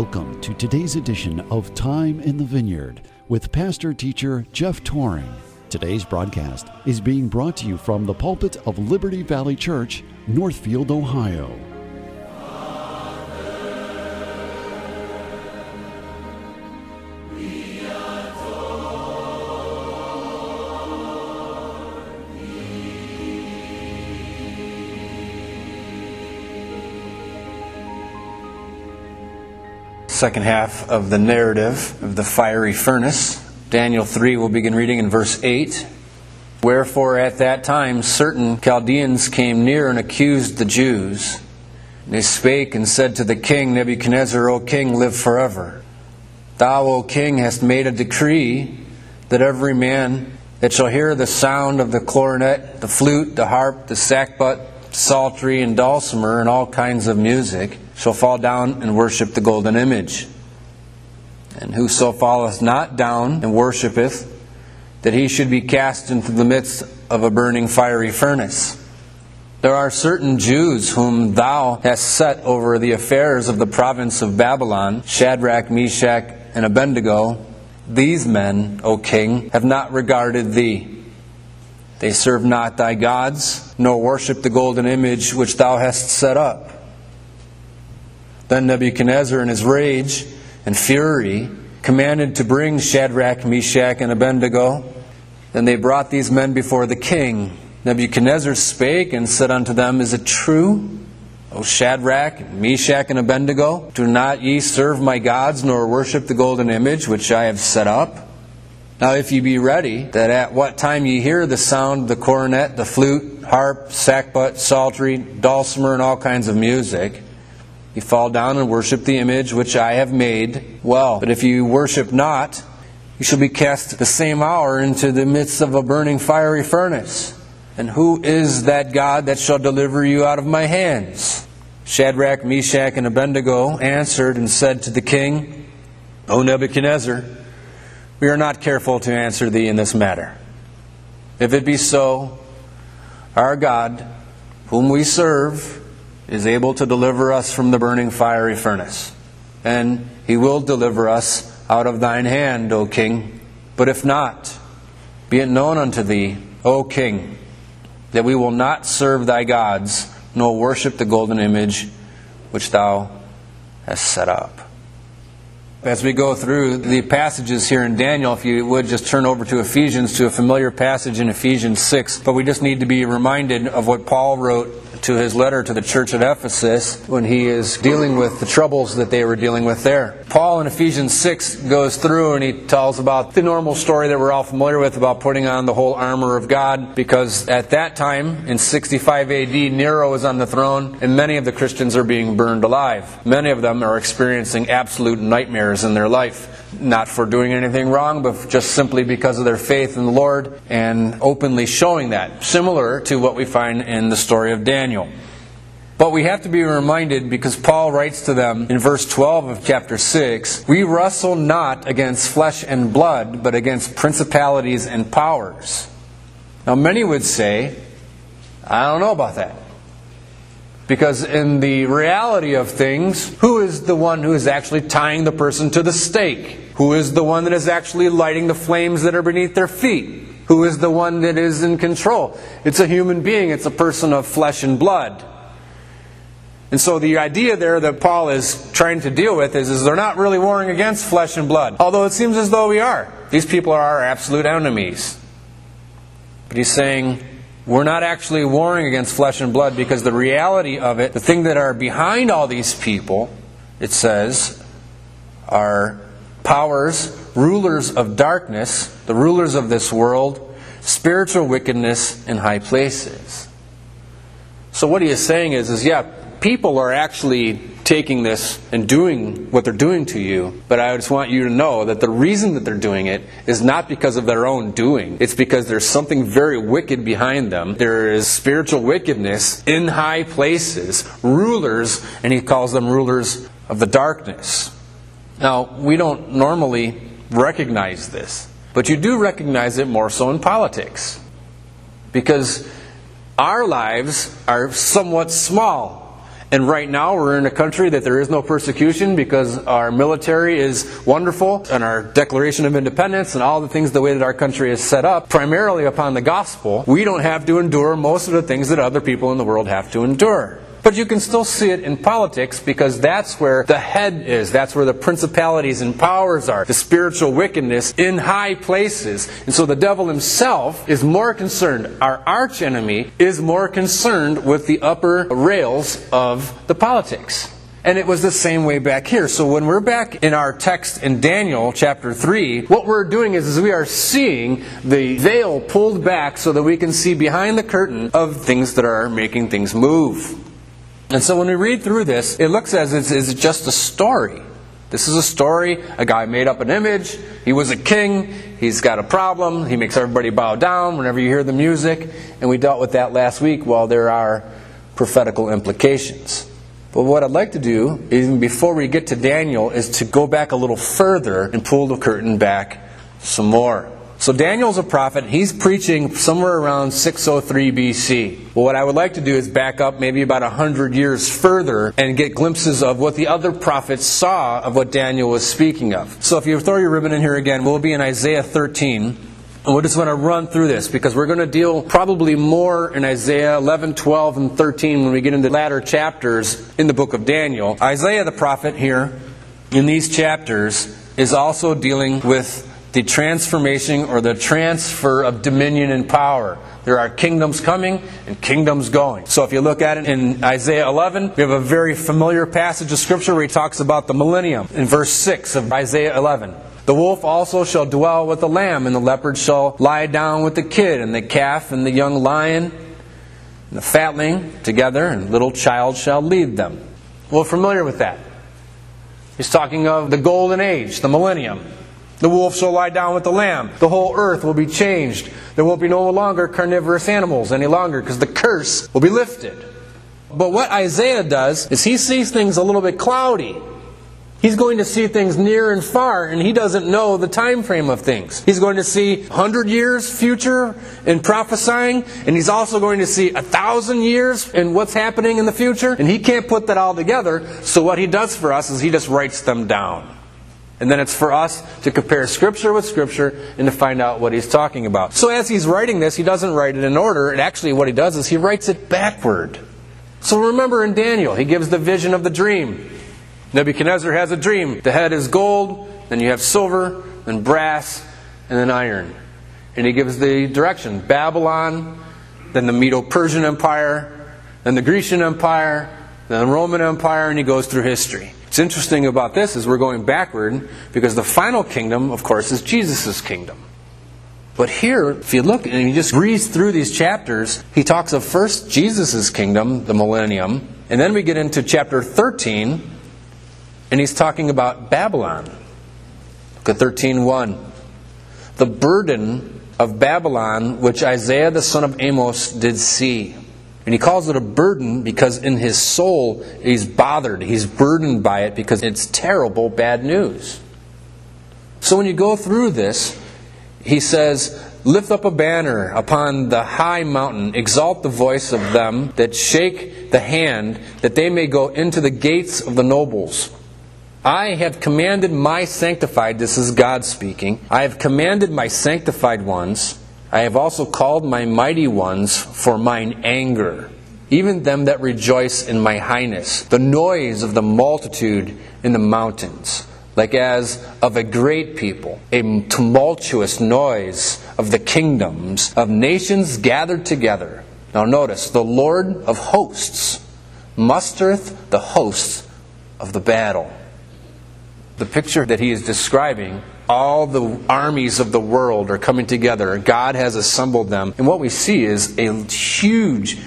Welcome to today's edition of Time in the Vineyard with pastor teacher Jeff Tauring. Today's broadcast is being brought to you from the pulpit of Liberty Valley Church, Northfield, Ohio. Second half of the narrative of the fiery furnace. Daniel 3 we'll begin reading in verse 8. Wherefore at that time certain Chaldeans came near and accused the Jews. They spake and said to the king Nebuchadnezzar, O king, live forever. Thou, O king, hast made a decree that every man that shall hear the sound of the clarinet, the flute, the harp, the sackbut, psaltery, and dulcimer, and all kinds of music, shall fall down and worship the golden image. And whoso falleth not down and worshipeth, that he should be cast into the midst of a burning fiery furnace. There are certain Jews whom thou hast set over the affairs of the province of Babylon, Shadrach, Meshach, and Abednego. These men, O king, have not regarded thee. They serve not thy gods, nor worship the golden image which thou hast set up. Then Nebuchadnezzar, in his rage and fury, commanded to bring Shadrach, Meshach, and Abednego. Then they brought these men before the king. Nebuchadnezzar spake and said unto them, Is it true, O Shadrach, Meshach, and Abednego? Do not ye serve my gods, nor worship the golden image which I have set up? Now, if ye be ready, that at what time ye hear the sound of the cornet, the flute, harp, sackbut, psaltery, dulcimer, and all kinds of music, you fall down and worship the image which I have made. Well, but if you worship not, you shall be cast the same hour into the midst of a burning fiery furnace. And who is that God that shall deliver you out of my hands? Shadrach, Meshach, and Abednego answered and said to the king, O Nebuchadnezzar, we are not careful to answer thee in this matter. If it be so, our God, whom we serve, is able to deliver us from the burning fiery furnace. And he will deliver us out of thine hand, O king. But if not, be it known unto thee, O king, that we will not serve thy gods, nor worship the golden image which thou hast set up. As we go through the passages here in Daniel, if you would just turn over to Ephesians, to a familiar passage in Ephesians 6. But we just need to be reminded of what Paul wrote to his letter to the church at Ephesus when he is dealing with the troubles that they were dealing with there. Paul in Ephesians 6 goes through and he tells about the normal story that we're all familiar with about putting on the whole armor of God because at that time in 65 AD Nero is on the throne and many of the Christians are being burned alive. Many of them are experiencing absolute nightmares in their life not for doing anything wrong, but just simply because of their faith in the Lord and openly showing that, similar to what we find in the story of Daniel. But we have to be reminded because Paul writes to them in verse 12 of chapter 6 We wrestle not against flesh and blood, but against principalities and powers. Now, many would say, I don't know about that. Because in the reality of things, who is the one who is actually tying the person to the stake? Who is the one that is actually lighting the flames that are beneath their feet? Who is the one that is in control? It's a human being, it's a person of flesh and blood. And so the idea there that Paul is trying to deal with is, is they're not really warring against flesh and blood. Although it seems as though we are. These people are our absolute enemies. But he's saying, we're not actually warring against flesh and blood because the reality of it, the thing that are behind all these people, it says, are powers, rulers of darkness, the rulers of this world, spiritual wickedness in high places. So what he is saying is, is yeah, people are actually taking this and doing what they're doing to you, but I just want you to know that the reason that they're doing it is not because of their own doing. It's because there's something very wicked behind them. There is spiritual wickedness in high places, rulers, and he calls them rulers of the darkness. Now, we don't normally recognize this, but you do recognize it more so in politics. Because our lives are somewhat small And right now, we're in a country that there is no persecution because our military is wonderful and our Declaration of Independence and all the things the way that our country is set up, primarily upon the gospel. We don't have to endure most of the things that other people in the world have to endure. But you can still see it in politics because that's where the head is. That's where the principalities and powers are. The spiritual wickedness in high places. And so the devil himself is more concerned. Our arch enemy is more concerned with the upper rails of the politics. And it was the same way back here. So when we're back in our text in Daniel chapter 3, what we're doing is, is we are seeing the veil pulled back so that we can see behind the curtain of things that are making things move. And so when we read through this, it looks as it's, it's just a story. This is a story. A guy made up an image. He was a king. He's got a problem. He makes everybody bow down whenever you hear the music. And we dealt with that last week. while there are prophetical implications. But what I'd like to do, even before we get to Daniel, is to go back a little further and pull the curtain back some more. So Daniel's a prophet. He's preaching somewhere around 603 BC. Well, what I would like to do is back up maybe about 100 years further and get glimpses of what the other prophets saw of what Daniel was speaking of. So if you throw your ribbon in here again, we'll be in Isaiah 13. And we just want to run through this because we're going to deal probably more in Isaiah 11, 12, and 13 when we get into the latter chapters in the book of Daniel. Isaiah the prophet here in these chapters is also dealing with the transformation or the transfer of dominion and power. There are kingdoms coming and kingdoms going. So if you look at it in Isaiah 11, we have a very familiar passage of scripture where he talks about the millennium in verse 6 of Isaiah 11. The wolf also shall dwell with the lamb, and the leopard shall lie down with the kid, and the calf and the young lion and the fatling together, and little child shall lead them. We're familiar with that. He's talking of the golden age, the millennium. The wolf shall lie down with the lamb. The whole earth will be changed. There won't be no longer carnivorous animals any longer because the curse will be lifted. But what Isaiah does is he sees things a little bit cloudy. He's going to see things near and far, and he doesn't know the time frame of things. He's going to see 100 years future in prophesying, and he's also going to see a thousand years in what's happening in the future, and he can't put that all together. So what he does for us is he just writes them down. And then it's for us to compare Scripture with Scripture and to find out what he's talking about. So as he's writing this, he doesn't write it in order. And actually, what he does is he writes it backward. So remember in Daniel, he gives the vision of the dream. Nebuchadnezzar has a dream. The head is gold, then you have silver, then brass, and then iron. And he gives the direction Babylon, then the Medo Persian Empire, then the Grecian Empire, then the Roman Empire, and he goes through history. What's interesting about this is we're going backward because the final kingdom, of course, is Jesus' kingdom. But here, if you look and you just read through these chapters, he talks of first Jesus' kingdom, the millennium, and then we get into chapter 13, and he's talking about Babylon. Look at 13.1. The burden of Babylon, which Isaiah the son of Amos did see. And he calls it a burden because in his soul he's bothered. He's burdened by it because it's terrible, bad news. So when you go through this, he says, Lift up a banner upon the high mountain, exalt the voice of them that shake the hand, that they may go into the gates of the nobles. I have commanded my sanctified, this is God speaking, I have commanded my sanctified ones I have also called my mighty ones for mine anger, even them that rejoice in my highness, the noise of the multitude in the mountains, like as of a great people, a tumultuous noise of the kingdoms of nations gathered together. Now notice, the Lord of hosts mustereth the hosts of the battle. The picture that he is describing all the armies of the world are coming together. God has assembled them. And what we see is a huge,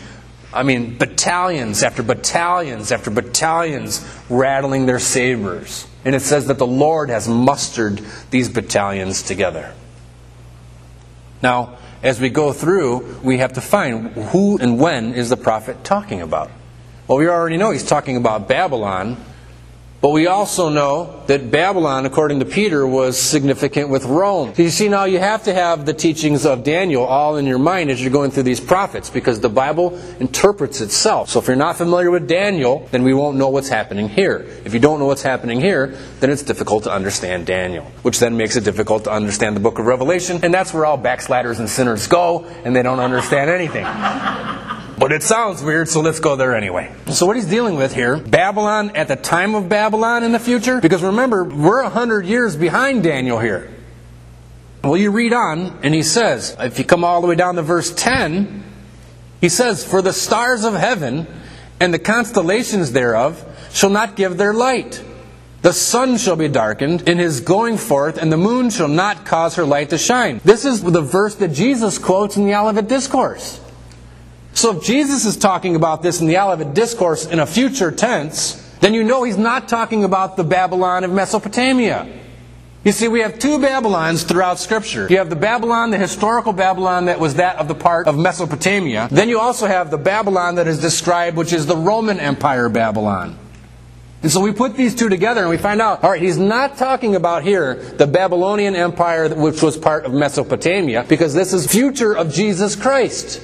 I mean, battalions after battalions after battalions rattling their sabers. And it says that the Lord has mustered these battalions together. Now, as we go through, we have to find who and when is the prophet talking about. Well, we already know he's talking about Babylon But we also know that Babylon, according to Peter, was significant with Rome. So you see, now you have to have the teachings of Daniel all in your mind as you're going through these prophets because the Bible interprets itself. So if you're not familiar with Daniel, then we won't know what's happening here. If you don't know what's happening here, then it's difficult to understand Daniel, which then makes it difficult to understand the book of Revelation, and that's where all backsliders and sinners go, and they don't understand anything. But it sounds weird, so let's go there anyway. So, what he's dealing with here Babylon at the time of Babylon in the future? Because remember, we're 100 years behind Daniel here. Well, you read on, and he says, if you come all the way down to verse 10, he says, For the stars of heaven and the constellations thereof shall not give their light. The sun shall be darkened in his going forth, and the moon shall not cause her light to shine. This is the verse that Jesus quotes in the Olivet Discourse. So if Jesus is talking about this in the Olivet Discourse in a future tense, then you know he's not talking about the Babylon of Mesopotamia. You see, we have two Babylons throughout Scripture. You have the Babylon, the historical Babylon that was that of the part of Mesopotamia. Then you also have the Babylon that is described, which is the Roman Empire Babylon. And so we put these two together and we find out, all right, he's not talking about here the Babylonian Empire, which was part of Mesopotamia, because this is future of Jesus Christ.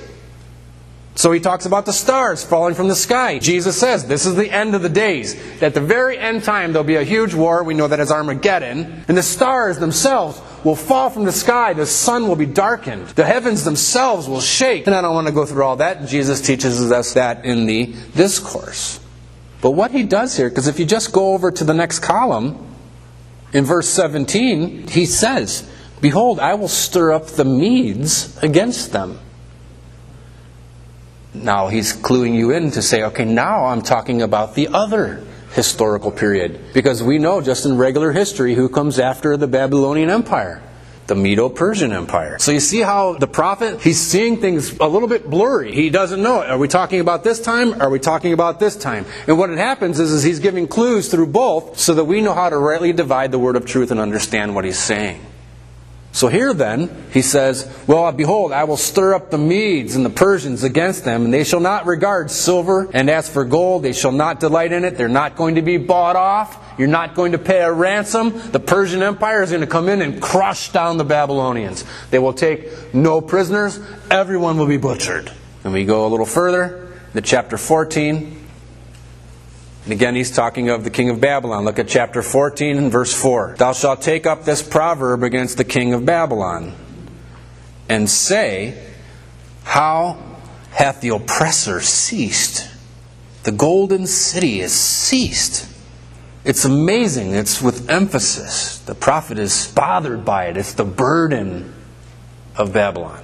So he talks about the stars falling from the sky. Jesus says this is the end of the days. At the very end time, there'll be a huge war. We know that as Armageddon. And the stars themselves will fall from the sky. The sun will be darkened. The heavens themselves will shake. And I don't want to go through all that. Jesus teaches us that in the discourse. But what he does here, because if you just go over to the next column, in verse 17, he says, Behold, I will stir up the Medes against them now he's cluing you in to say, okay, now I'm talking about the other historical period. Because we know just in regular history who comes after the Babylonian Empire. The Medo Persian Empire. So you see how the prophet, he's seeing things a little bit blurry. He doesn't know. Are we talking about this time? Are we talking about this time? And what it happens is, is he's giving clues through both so that we know how to rightly divide the word of truth and understand what he's saying. So here then, he says, Well, behold, I will stir up the Medes and the Persians against them, and they shall not regard silver, and as for gold, they shall not delight in it. They're not going to be bought off. You're not going to pay a ransom. The Persian Empire is going to come in and crush down the Babylonians. They will take no prisoners. Everyone will be butchered. And we go a little further to chapter 14. And again, he's talking of the king of Babylon. Look at chapter 14 and verse 4. Thou shalt take up this proverb against the king of Babylon and say, How hath the oppressor ceased? The golden city is ceased. It's amazing. It's with emphasis. The prophet is bothered by it. It's the burden of Babylon.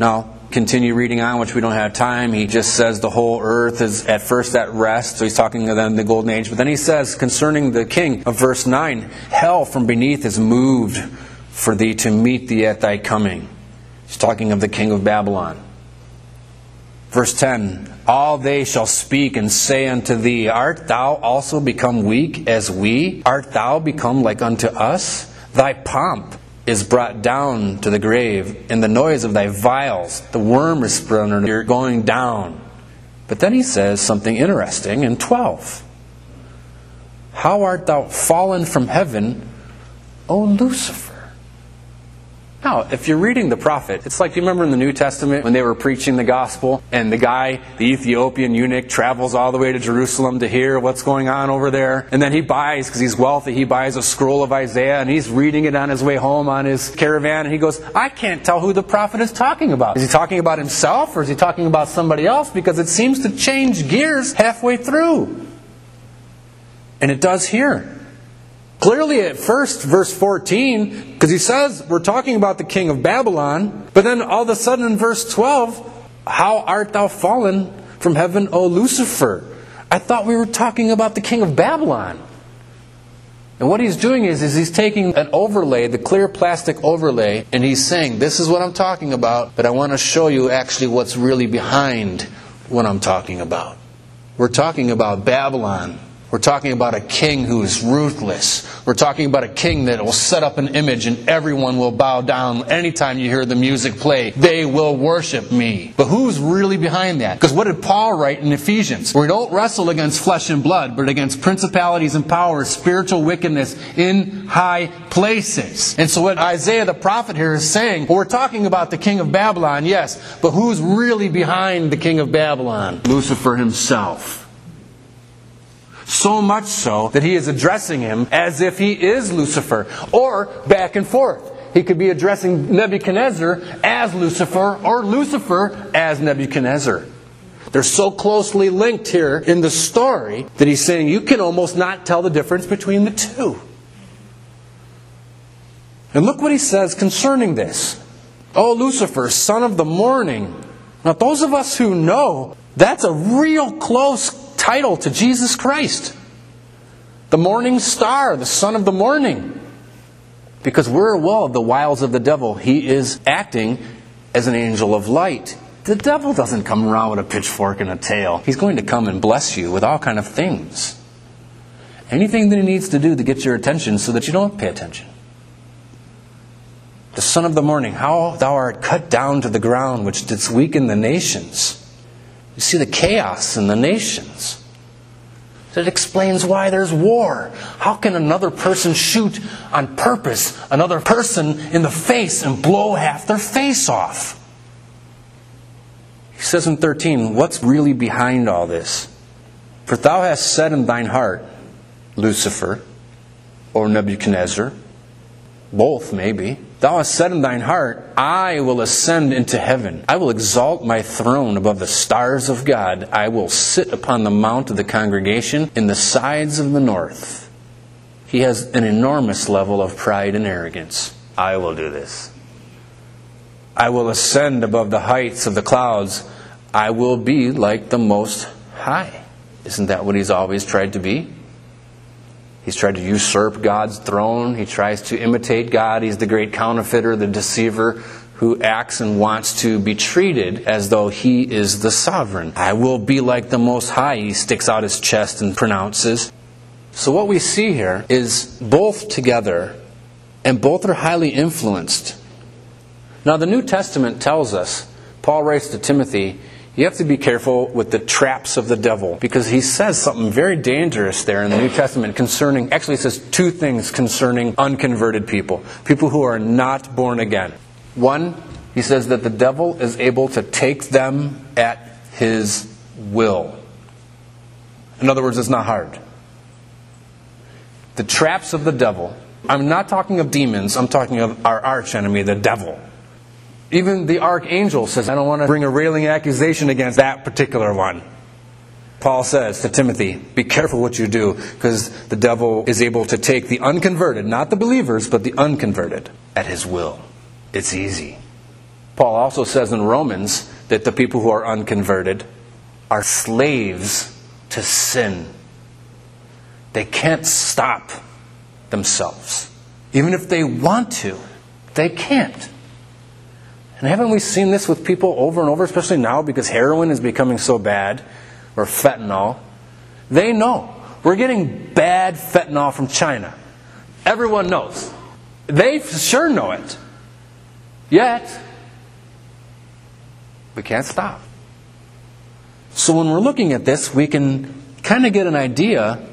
Now, continue reading on, which we don't have time. He just says the whole earth is at first at rest. So he's talking to them the golden age. But then he says concerning the king of verse 9, hell from beneath is moved for thee to meet thee at thy coming. He's talking of the king of Babylon. Verse 10 All they shall speak and say unto thee, Art thou also become weak as we? Art thou become like unto us? Thy pomp is brought down to the grave, and the noise of thy viols, the worm is spread under you're going down. But then he says something interesting in 12. How art thou fallen from heaven, O Lucifer? Now, if you're reading the prophet, it's like, you remember in the New Testament when they were preaching the gospel, and the guy, the Ethiopian eunuch, travels all the way to Jerusalem to hear what's going on over there, and then he buys, because he's wealthy, he buys a scroll of Isaiah, and he's reading it on his way home on his caravan, and he goes, I can't tell who the prophet is talking about. Is he talking about himself, or is he talking about somebody else? Because it seems to change gears halfway through. And it does here. Clearly, at first, verse 14, because he says we're talking about the king of Babylon, but then all of a sudden in verse 12, how art thou fallen from heaven, O Lucifer? I thought we were talking about the king of Babylon. And what he's doing is, is he's taking an overlay, the clear plastic overlay, and he's saying, This is what I'm talking about, but I want to show you actually what's really behind what I'm talking about. We're talking about Babylon We're talking about a king who is ruthless. We're talking about a king that will set up an image and everyone will bow down anytime you hear the music play. They will worship me. But who's really behind that? Because what did Paul write in Ephesians? We don't wrestle against flesh and blood, but against principalities and powers, spiritual wickedness in high places. And so what Isaiah the prophet here is saying, well, we're talking about the king of Babylon, yes, but who's really behind the king of Babylon? Lucifer himself. So much so that he is addressing him as if he is Lucifer, or back and forth. He could be addressing Nebuchadnezzar as Lucifer, or Lucifer as Nebuchadnezzar. They're so closely linked here in the story that he's saying you can almost not tell the difference between the two. And look what he says concerning this. Oh, Lucifer, son of the morning. Now, those of us who know, that's a real close title to Jesus Christ. The morning star, the son of the morning. Because we're well of the wiles of the devil. He is acting as an angel of light. The devil doesn't come around with a pitchfork and a tail. He's going to come and bless you with all kind of things. Anything that he needs to do to get your attention so that you don't pay attention. The son of the morning, how thou art cut down to the ground, which didst weaken the nations. You see the chaos in the nations. It explains why there's war. How can another person shoot on purpose another person in the face and blow half their face off? He says in 13, What's really behind all this? For thou hast said in thine heart, Lucifer, or Nebuchadnezzar, both maybe, Thou hast said in thine heart, I will ascend into heaven. I will exalt my throne above the stars of God. I will sit upon the mount of the congregation in the sides of the north. He has an enormous level of pride and arrogance. I will do this. I will ascend above the heights of the clouds. I will be like the Most High. Isn't that what he's always tried to be? He's tried to usurp God's throne. He tries to imitate God. He's the great counterfeiter, the deceiver who acts and wants to be treated as though he is the sovereign. I will be like the Most High, he sticks out his chest and pronounces. So, what we see here is both together, and both are highly influenced. Now, the New Testament tells us, Paul writes to Timothy, you have to be careful with the traps of the devil because he says something very dangerous there in the New Testament concerning, actually, says two things concerning unconverted people, people who are not born again. One, he says that the devil is able to take them at his will. In other words, it's not hard. The traps of the devil, I'm not talking of demons, I'm talking of our archenemy, the devil. Even the archangel says, I don't want to bring a railing accusation against that particular one. Paul says to Timothy, Be careful what you do, because the devil is able to take the unconverted, not the believers, but the unconverted, at his will. It's easy. Paul also says in Romans that the people who are unconverted are slaves to sin. They can't stop themselves. Even if they want to, they can't. And haven't we seen this with people over and over, especially now because heroin is becoming so bad, or fentanyl? They know. We're getting bad fentanyl from China. Everyone knows. They sure know it. Yet, we can't stop. So when we're looking at this, we can kind of get an idea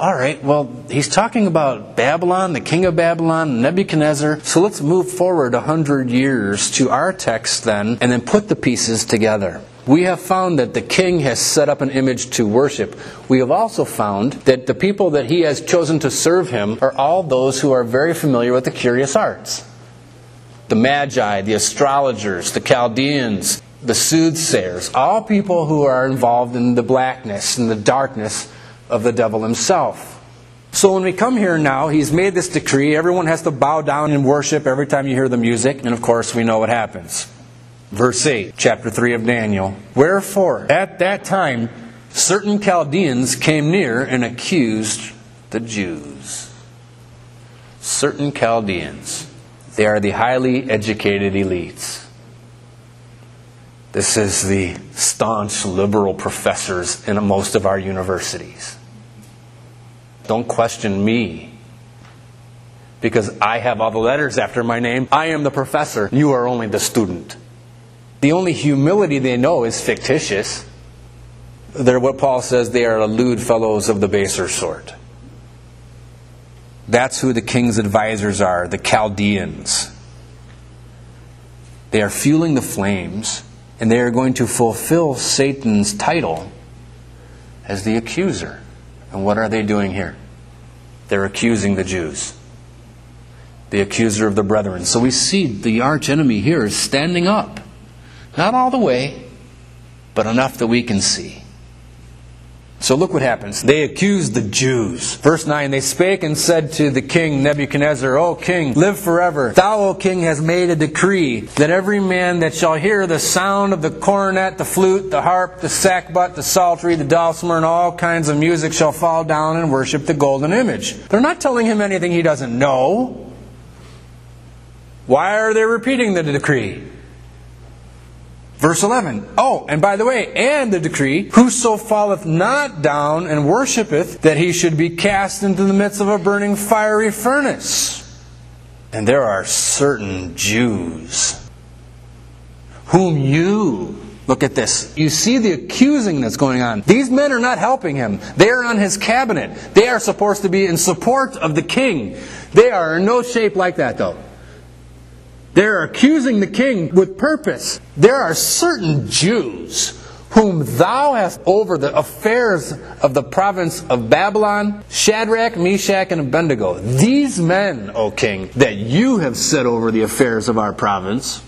all right, well, he's talking about Babylon, the king of Babylon, Nebuchadnezzar. So let's move forward a hundred years to our text then, and then put the pieces together. We have found that the king has set up an image to worship. We have also found that the people that he has chosen to serve him are all those who are very familiar with the curious arts. The Magi, the astrologers, the Chaldeans, the soothsayers, all people who are involved in the blackness and the darkness of the devil himself. So when we come here now, he's made this decree. Everyone has to bow down and worship every time you hear the music. And of course, we know what happens. Verse 8, chapter 3 of Daniel. Wherefore, at that time, certain Chaldeans came near and accused the Jews. Certain Chaldeans. They are the highly educated elites. This is the staunch liberal professors in most of our universities. Don't question me. Because I have all the letters after my name. I am the professor. You are only the student. The only humility they know is fictitious. They're what Paul says they are lewd fellows of the baser sort. That's who the king's advisors are, the Chaldeans. They are fueling the flames, and they are going to fulfill Satan's title as the accuser. And what are they doing here? They're accusing the Jews, the accuser of the brethren. So we see the arch enemy here is standing up. Not all the way, but enough that we can see. So look what happens. They accused the Jews. Verse 9 They spake and said to the king Nebuchadnezzar, O king, live forever. Thou, O king, hast made a decree that every man that shall hear the sound of the cornet, the flute, the harp, the sackbut, the psaltery, the dulcimer, and all kinds of music shall fall down and worship the golden image. They're not telling him anything he doesn't know. Why are they repeating the decree? Verse 11. Oh, and by the way, and the decree, whoso falleth not down and worshipeth, that he should be cast into the midst of a burning fiery furnace. And there are certain Jews whom you, look at this, you see the accusing that's going on. These men are not helping him. They are on his cabinet. They are supposed to be in support of the king. They are in no shape like that, though. They're accusing the king with purpose. There are certain Jews whom thou hast over the affairs of the province of Babylon, Shadrach, Meshach, and Abednego. These men, O king, that you have set over the affairs of our province,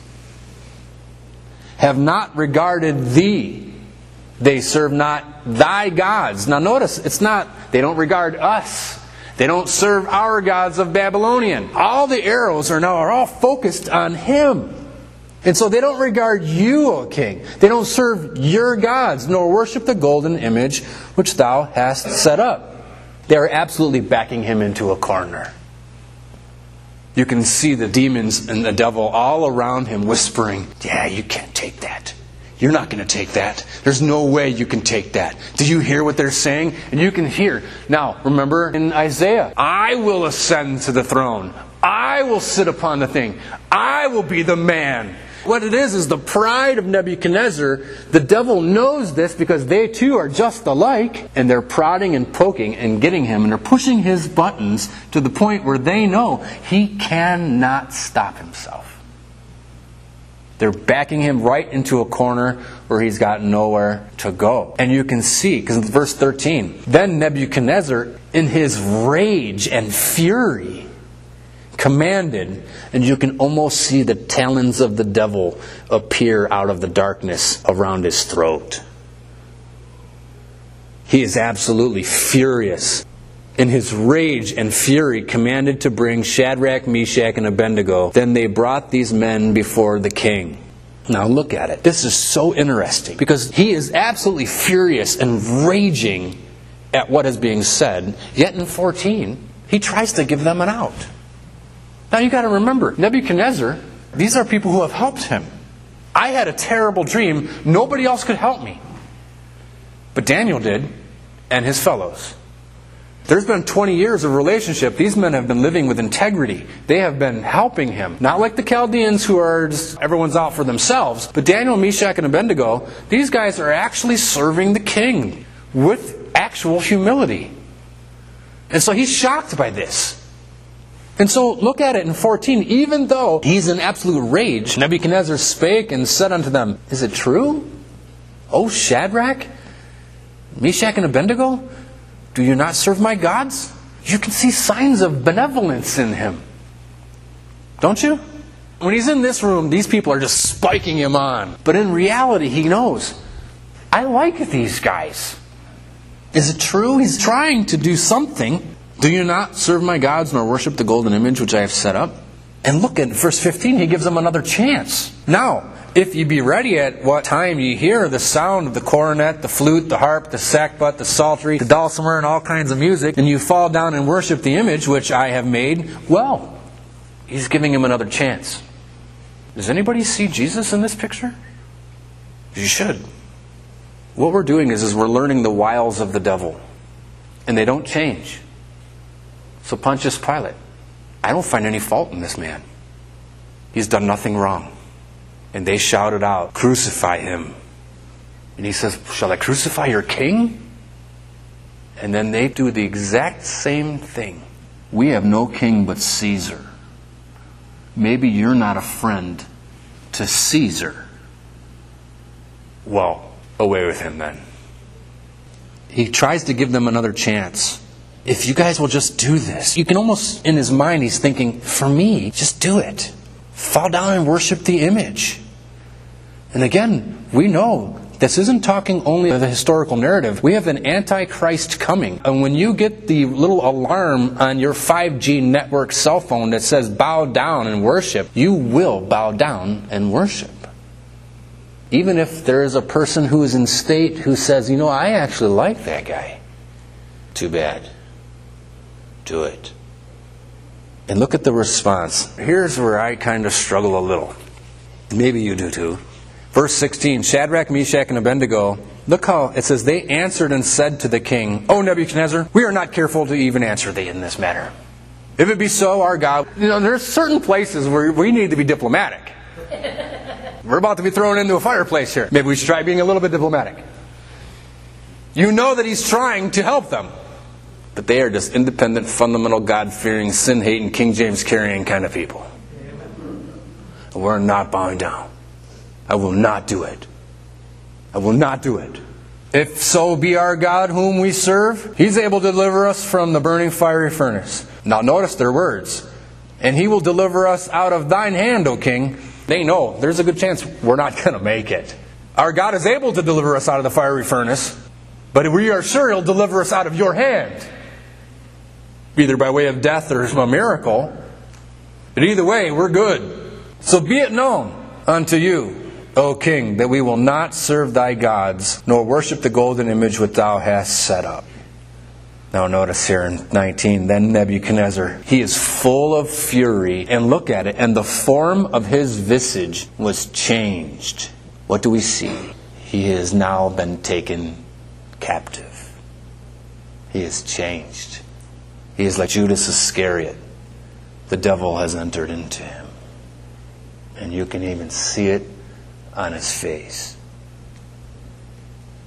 have not regarded thee. They serve not thy gods. Now notice, it's not, they don't regard us. They don't serve our gods of Babylonian. All the arrows are now are all focused on him. And so they don't regard you, O king. They don't serve your gods, nor worship the golden image which thou hast set up. They are absolutely backing him into a corner. You can see the demons and the devil all around him whispering, Yeah, you can't take that. You're not going to take that. There's no way you can take that. Do you hear what they're saying? And you can hear. Now, remember in Isaiah, I will ascend to the throne. I will sit upon the thing. I will be the man. What it is is the pride of Nebuchadnezzar. The devil knows this because they too are just alike, and they're prodding and poking and getting him, and they're pushing his buttons to the point where they know he cannot stop himself. They're backing him right into a corner where he's got nowhere to go. And you can see, because verse 13, then Nebuchadnezzar, in his rage and fury, commanded, and you can almost see the talons of the devil appear out of the darkness around his throat. He is absolutely furious. In his rage and fury, commanded to bring Shadrach, Meshach, and Abednego. Then they brought these men before the king. Now look at it. This is so interesting because he is absolutely furious and raging at what is being said. Yet in 14, he tries to give them an out. Now you got to remember, Nebuchadnezzar, these are people who have helped him. I had a terrible dream. Nobody else could help me. But Daniel did, and his fellows. There's been 20 years of relationship. These men have been living with integrity. They have been helping him. Not like the Chaldeans who are just, everyone's out for themselves. But Daniel, Meshach, and Abednego, these guys are actually serving the king with actual humility. And so he's shocked by this. And so look at it in 14. Even though he's in absolute rage, Nebuchadnezzar spake and said unto them, Is it true? O Shadrach, Meshach, and Abednego? Do you not serve my gods? You can see signs of benevolence in him. Don't you? When he's in this room, these people are just spiking him on. But in reality, he knows, I like these guys. Is it true? He's trying to do something. Do you not serve my gods nor worship the golden image which I have set up? And look at verse 15, he gives them another chance. Now, if ye be ready at what time ye hear the sound of the cornet, the flute, the harp, the sackbut, the psaltery, the dulcimer, and all kinds of music, and you fall down and worship the image which I have made, well, he's giving him another chance. Does anybody see Jesus in this picture? You should. What we're doing is, is we're learning the wiles of the devil. And they don't change. So Pontius Pilate, I don't find any fault in this man. He's done nothing wrong. And they shouted out, Crucify him. And he says, Shall I crucify your king? And then they do the exact same thing. We have no king but Caesar. Maybe you're not a friend to Caesar. Well, away with him then. He tries to give them another chance. If you guys will just do this, you can almost, in his mind, he's thinking, for me, just do it. Fall down and worship the image. And again, we know this isn't talking only of the historical narrative. We have an antichrist coming. And when you get the little alarm on your 5G network cell phone that says bow down and worship, you will bow down and worship. Even if there is a person who is in state who says, you know, I actually like that guy. Too bad. Do it. And look at the response. Here's where I kind of struggle a little. Maybe you do too. Verse 16 Shadrach, Meshach, and Abednego. Look how it says, They answered and said to the king, O Nebuchadnezzar, we are not careful to even answer thee in this matter. If it be so, our God, you know, there's certain places where we need to be diplomatic. We're about to be thrown into a fireplace here. Maybe we should try being a little bit diplomatic. You know that he's trying to help them. But they are just independent, fundamental, God fearing, sin hating, King James carrying kind of people. And we're not bowing down. I will not do it. I will not do it. If so be our God whom we serve, he's able to deliver us from the burning fiery furnace. Now notice their words. And he will deliver us out of thine hand, O king. They know there's a good chance we're not going to make it. Our God is able to deliver us out of the fiery furnace, but we are sure he'll deliver us out of your hand. Either by way of death or a miracle. But either way, we're good. So be it known unto you O king, that we will not serve thy gods, nor worship the golden image which thou hast set up. Now, notice here in 19, then Nebuchadnezzar, he is full of fury. And look at it, and the form of his visage was changed. What do we see? He has now been taken captive. He is changed. He is like Judas Iscariot. The devil has entered into him. And you can even see it on his face.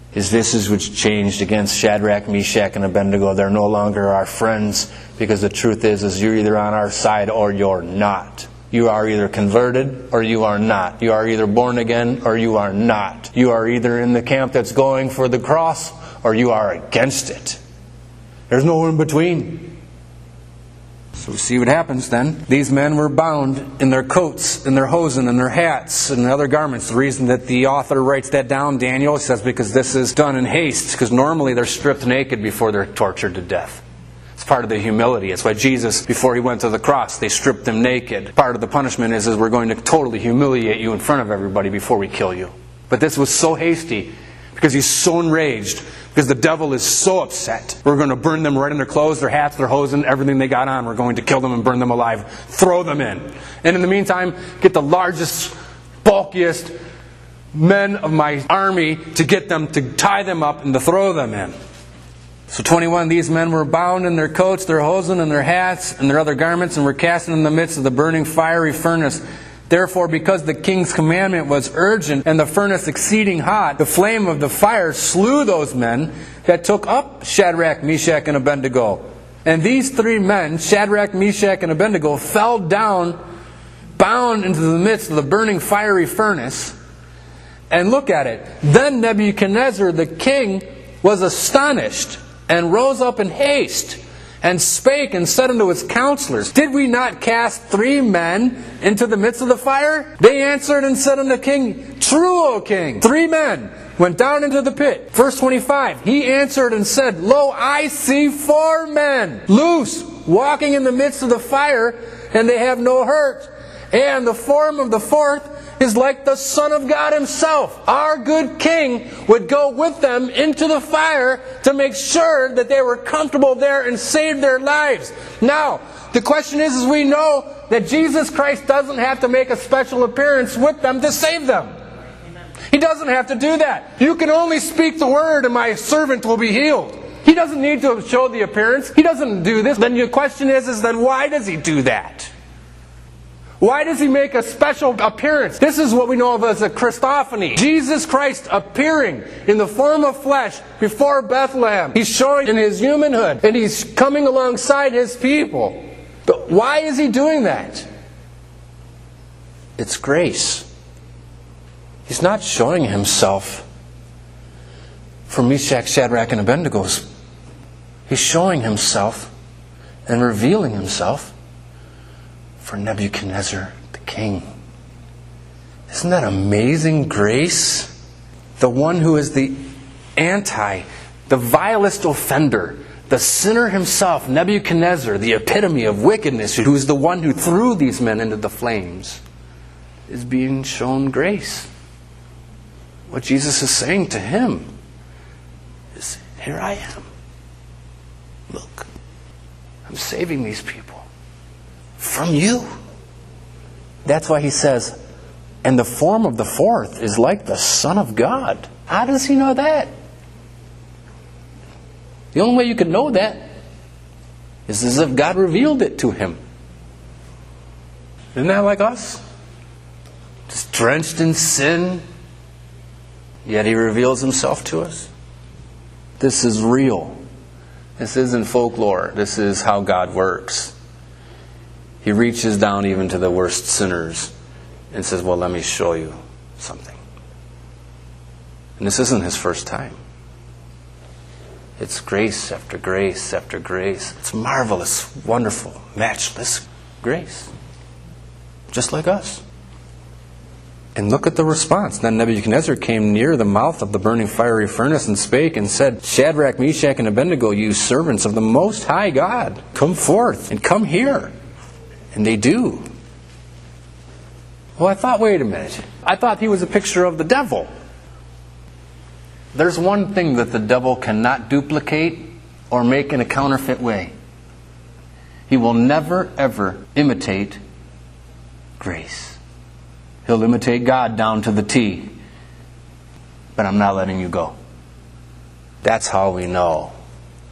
His visage was changed against Shadrach, Meshach, and Abednego. They're no longer our friends because the truth is, is you're either on our side or you're not. You are either converted or you are not. You are either born again or you are not. You are either in the camp that's going for the cross or you are against it. There's no in between. So we see what happens then. These men were bound in their coats, in their hosen, in their hats, and other garments. The reason that the author writes that down, Daniel, says because this is done in haste, because normally they're stripped naked before they're tortured to death. It's part of the humility. It's why Jesus, before he went to the cross, they stripped them naked. Part of the punishment is, is we're going to totally humiliate you in front of everybody before we kill you. But this was so hasty because he's so enraged because the devil is so upset. We're going to burn them right in their clothes, their hats, their hosen, everything they got on. We're going to kill them and burn them alive. Throw them in. And in the meantime, get the largest, bulkiest men of my army to get them, to tie them up and to throw them in. So 21, these men were bound in their coats, their hosen, and their hats, and their other garments, and were cast in the midst of the burning fiery furnace. Therefore, because the king's commandment was urgent and the furnace exceeding hot, the flame of the fire slew those men that took up Shadrach, Meshach, and Abednego. And these three men, Shadrach, Meshach, and Abednego, fell down, bound into the midst of the burning fiery furnace. And look at it. Then Nebuchadnezzar the king was astonished and rose up in haste and spake and said unto his counselors, Did we not cast three men into the midst of the fire? They answered and said unto the king, True, O king. Three men went down into the pit. Verse 25, he answered and said, Lo, I see four men loose, walking in the midst of the fire, and they have no hurt. And the form of the fourth is like the Son of God Himself. Our good King would go with them into the fire to make sure that they were comfortable there and save their lives. Now, the question is, is we know that Jesus Christ doesn't have to make a special appearance with them to save them. He doesn't have to do that. You can only speak the word and my servant will be healed. He doesn't need to show the appearance. He doesn't do this. Then the question is, is then why does he do that? Why does he make a special appearance? This is what we know of as a Christophany. Jesus Christ appearing in the form of flesh before Bethlehem. He's showing in his humanhood and he's coming alongside his people. But why is he doing that? It's grace. He's not showing himself for Meshach, Shadrach, and Abednego's. He's showing himself and revealing himself for Nebuchadnezzar the king. Isn't that amazing grace? The one who is the anti, the vilest offender, the sinner himself, Nebuchadnezzar, the epitome of wickedness, who is the one who threw these men into the flames, is being shown grace. What Jesus is saying to him is Here I am. Look, I'm saving these people from you. That's why he says, and the form of the fourth is like the Son of God. How does he know that? The only way you can know that is as if God revealed it to him. Isn't that like us? Just drenched in sin, yet he reveals himself to us. This is real. This isn't folklore. This is how God works. He reaches down even to the worst sinners and says, Well, let me show you something. And this isn't his first time. It's grace after grace after grace. It's marvelous, wonderful, matchless grace. Just like us. And look at the response. Then Nebuchadnezzar came near the mouth of the burning fiery furnace and spake and said, Shadrach, Meshach, and Abednego, you servants of the Most High God, come forth and come here. And they do. Well, I thought, wait a minute. I thought he was a picture of the devil. There's one thing that the devil cannot duplicate or make in a counterfeit way. He will never, ever imitate grace. He'll imitate God down to the T. But I'm not letting you go. That's how we know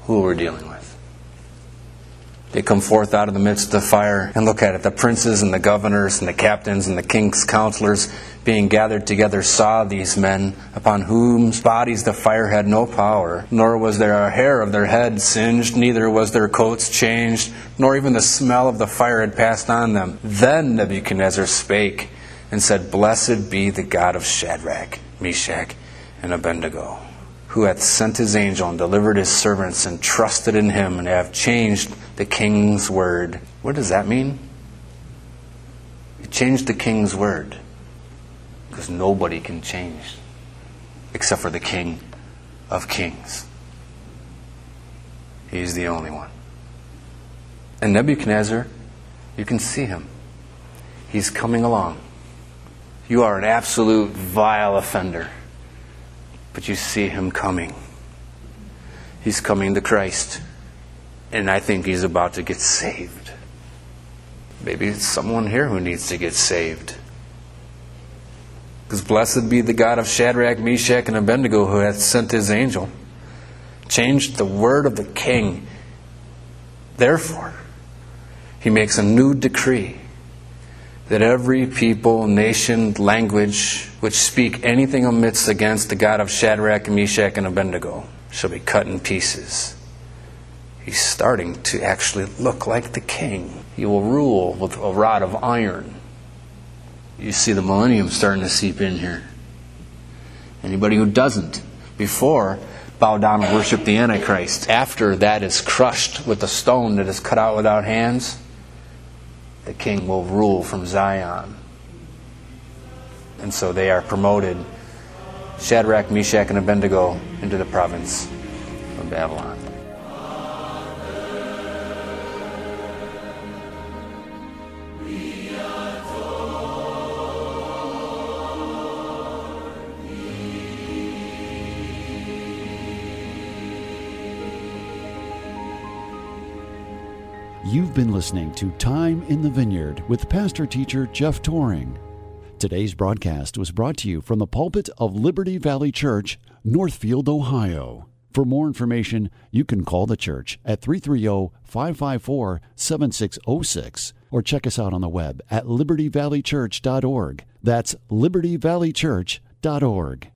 who we're dealing with. They come forth out of the midst of the fire and look at it. The princes and the governors and the captains and the king's counselors being gathered together saw these men upon whose bodies the fire had no power, nor was there a hair of their head singed, neither was their coats changed, nor even the smell of the fire had passed on them. Then Nebuchadnezzar spake and said, Blessed be the God of Shadrach, Meshach, and Abednego who hath sent his angel and delivered his servants and trusted in him and have changed the king's word. What does that mean? He changed the king's word because nobody can change except for the king of kings. He's the only one. And Nebuchadnezzar, you can see him. He's coming along. You are an absolute vile offender but you see him coming. He's coming to Christ. And I think he's about to get saved. Maybe it's someone here who needs to get saved. Because blessed be the God of Shadrach, Meshach, and Abednego who hath sent his angel, changed the word of the king. Therefore, he makes a new decree that every people, nation, language which speak anything amidst against the God of Shadrach, Meshach, and Abednego shall be cut in pieces. He's starting to actually look like the king. He will rule with a rod of iron. You see the millennium starting to seep in here. Anybody who doesn't before bow down and worship the Antichrist. After that is crushed with a stone that is cut out without hands, the king will rule from Zion. And so they are promoted, Shadrach, Meshach, and Abednego, into the province of Babylon. You've been listening to Time in the Vineyard with pastor teacher Jeff Tauring. Today's broadcast was brought to you from the pulpit of Liberty Valley Church, Northfield, Ohio. For more information, you can call the church at 330 554 7606 or check us out on the web at libertyvalleychurch.org. That's libertyvalleychurch.org.